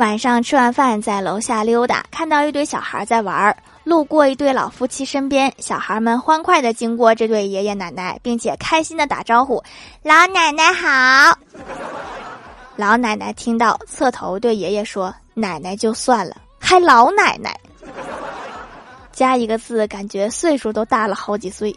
晚上吃完饭在楼下溜达，看到一堆小孩在玩儿。路过一对老夫妻身边，小孩们欢快地经过这对爷爷奶奶，并且开心地打招呼：“老奶奶好。”老奶奶听到，侧头对爷爷说：“奶奶就算了，还老奶奶，加一个字，感觉岁数都大了好几岁。”